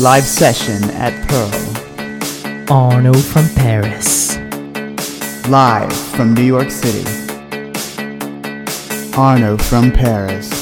live session at Pearl. Arno from Paris. Live from New York City. Arno from Paris.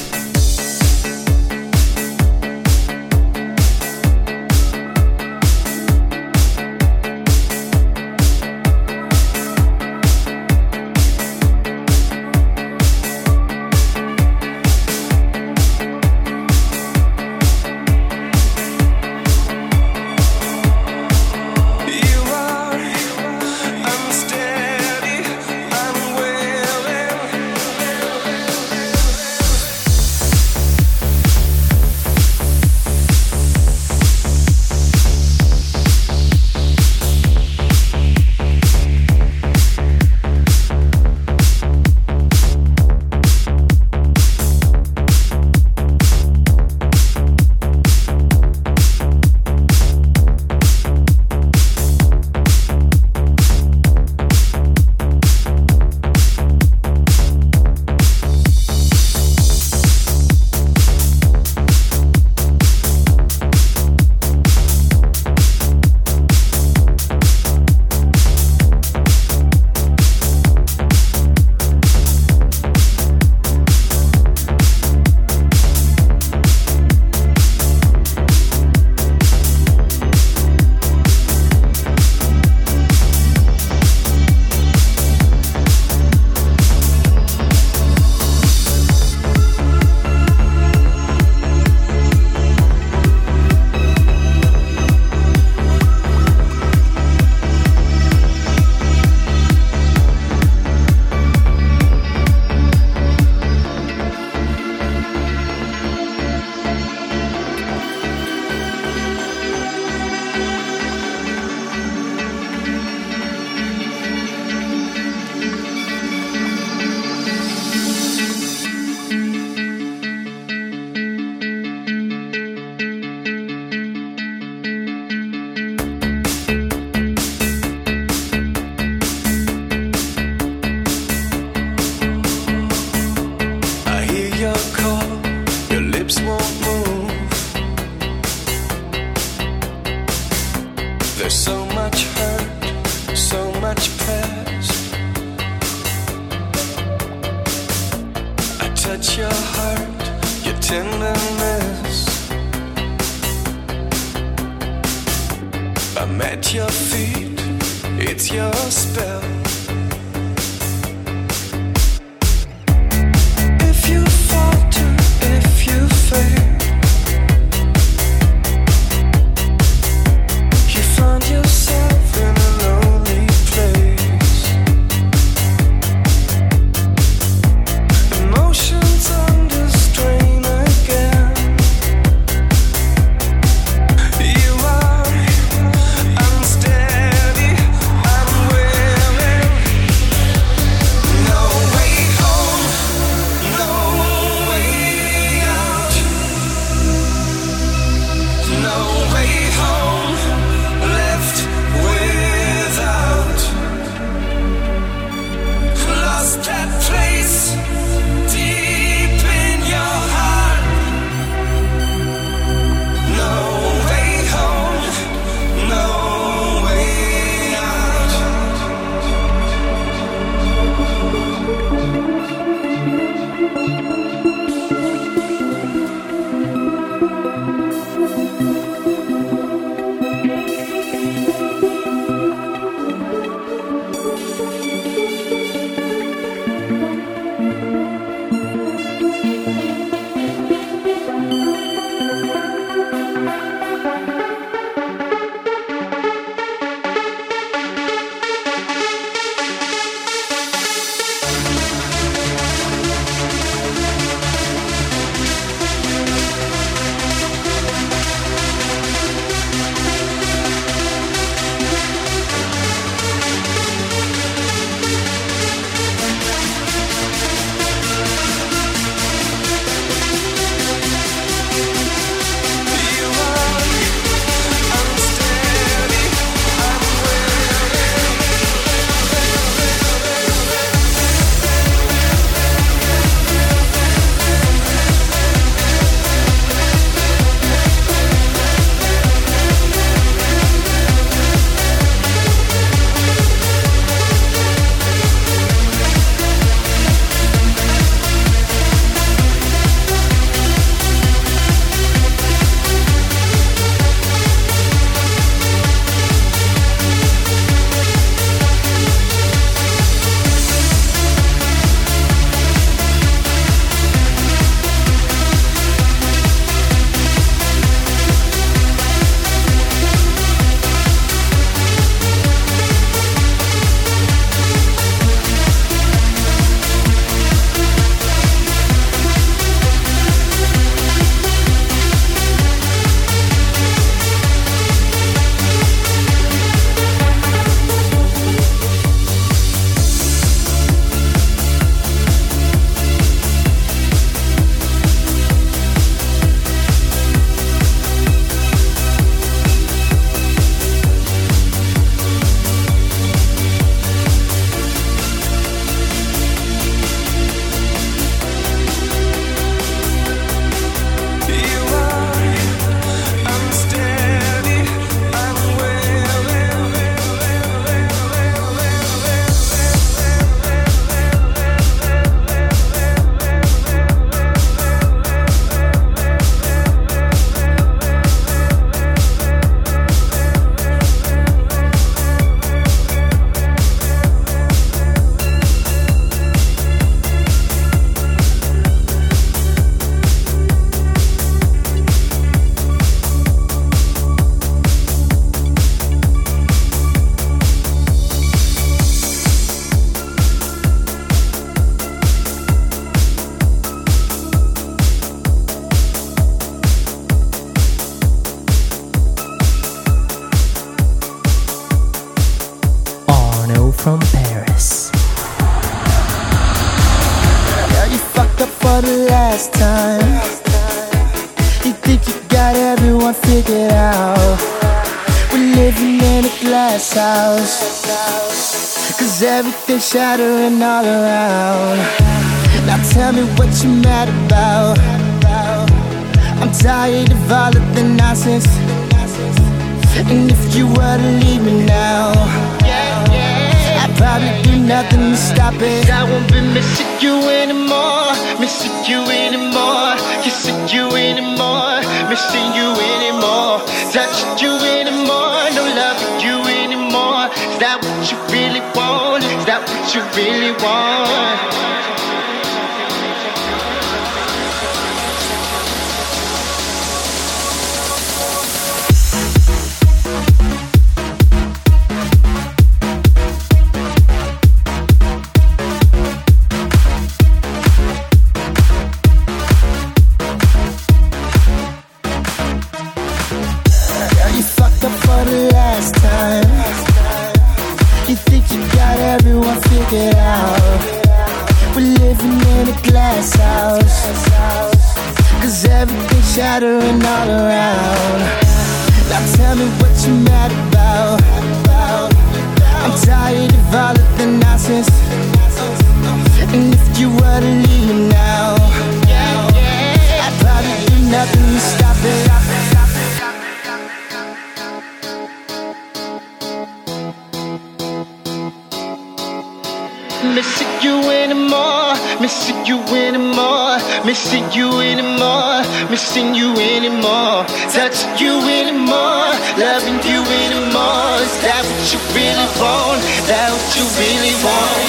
Missing you anymore, missing you anymore, touching you anymore, loving you anymore. Is that what you really want? That what you really want?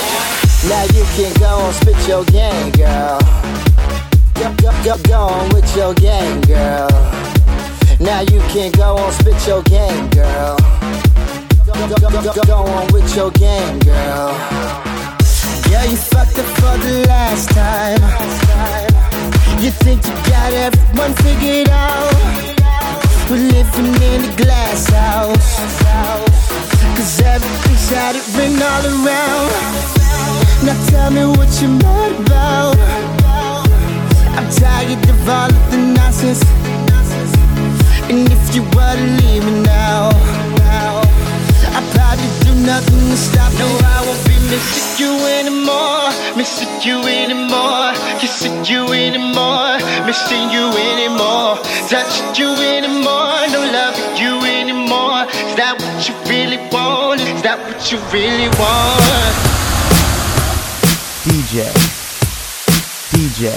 Now you can go and spit your game, girl. Go, go, go, go on with your game, girl. Now you can go and spit your game, girl. Go, go, go, go, go on with your game, girl. Yeah, you fucked up for the last time. You think you got everyone figured out. We're living in a glass house. Cause everything's shattering all around. Now tell me what you're mad about. I'm tired of all of the nonsense. And if you were to leave me now, I'd probably do nothing to stop. No, I won't missing you anymore, missing you anymore, kissing you anymore, missing you anymore, touching you anymore, no loving you anymore. Is that what you really want? Is that what you really want? DJ, DJ,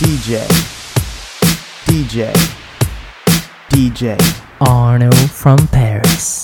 DJ, DJ, DJ. Arno from Paris.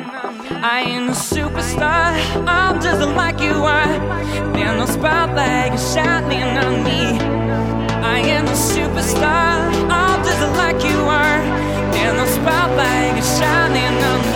I ain't a superstar. I'm just like you are. There's no spotlight shining on me. I am a superstar. I'm just like you are. There's no spotlight shining on me.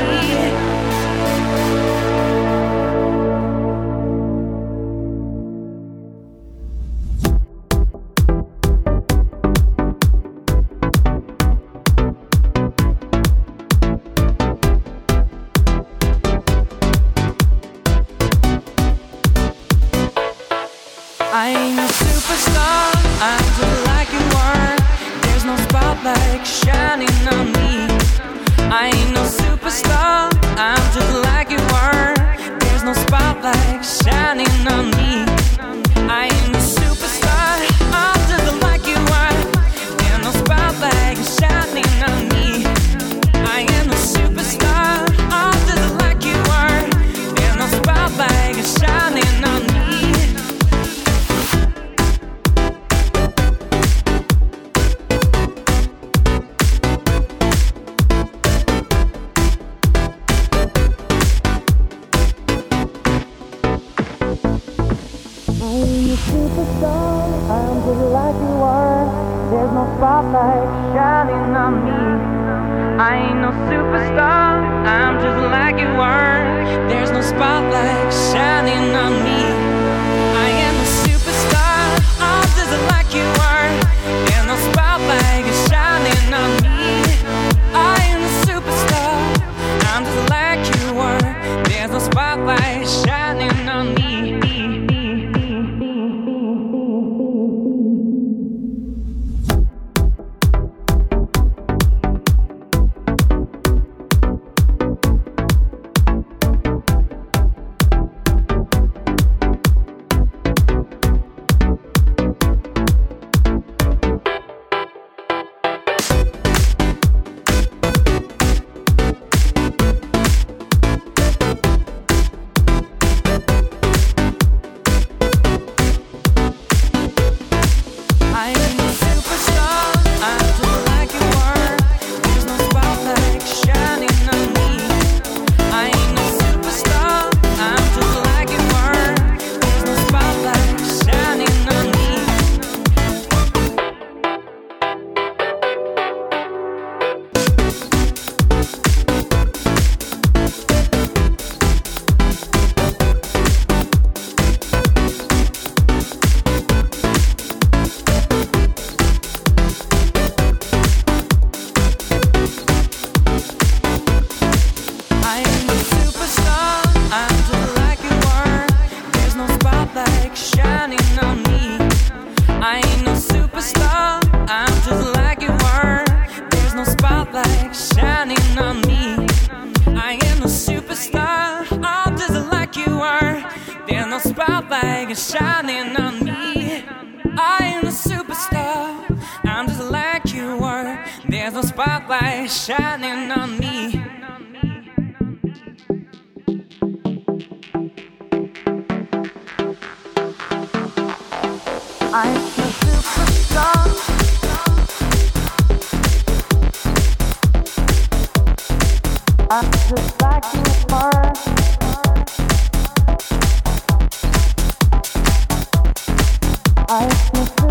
No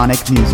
electronic music.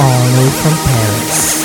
Arlo from Paris.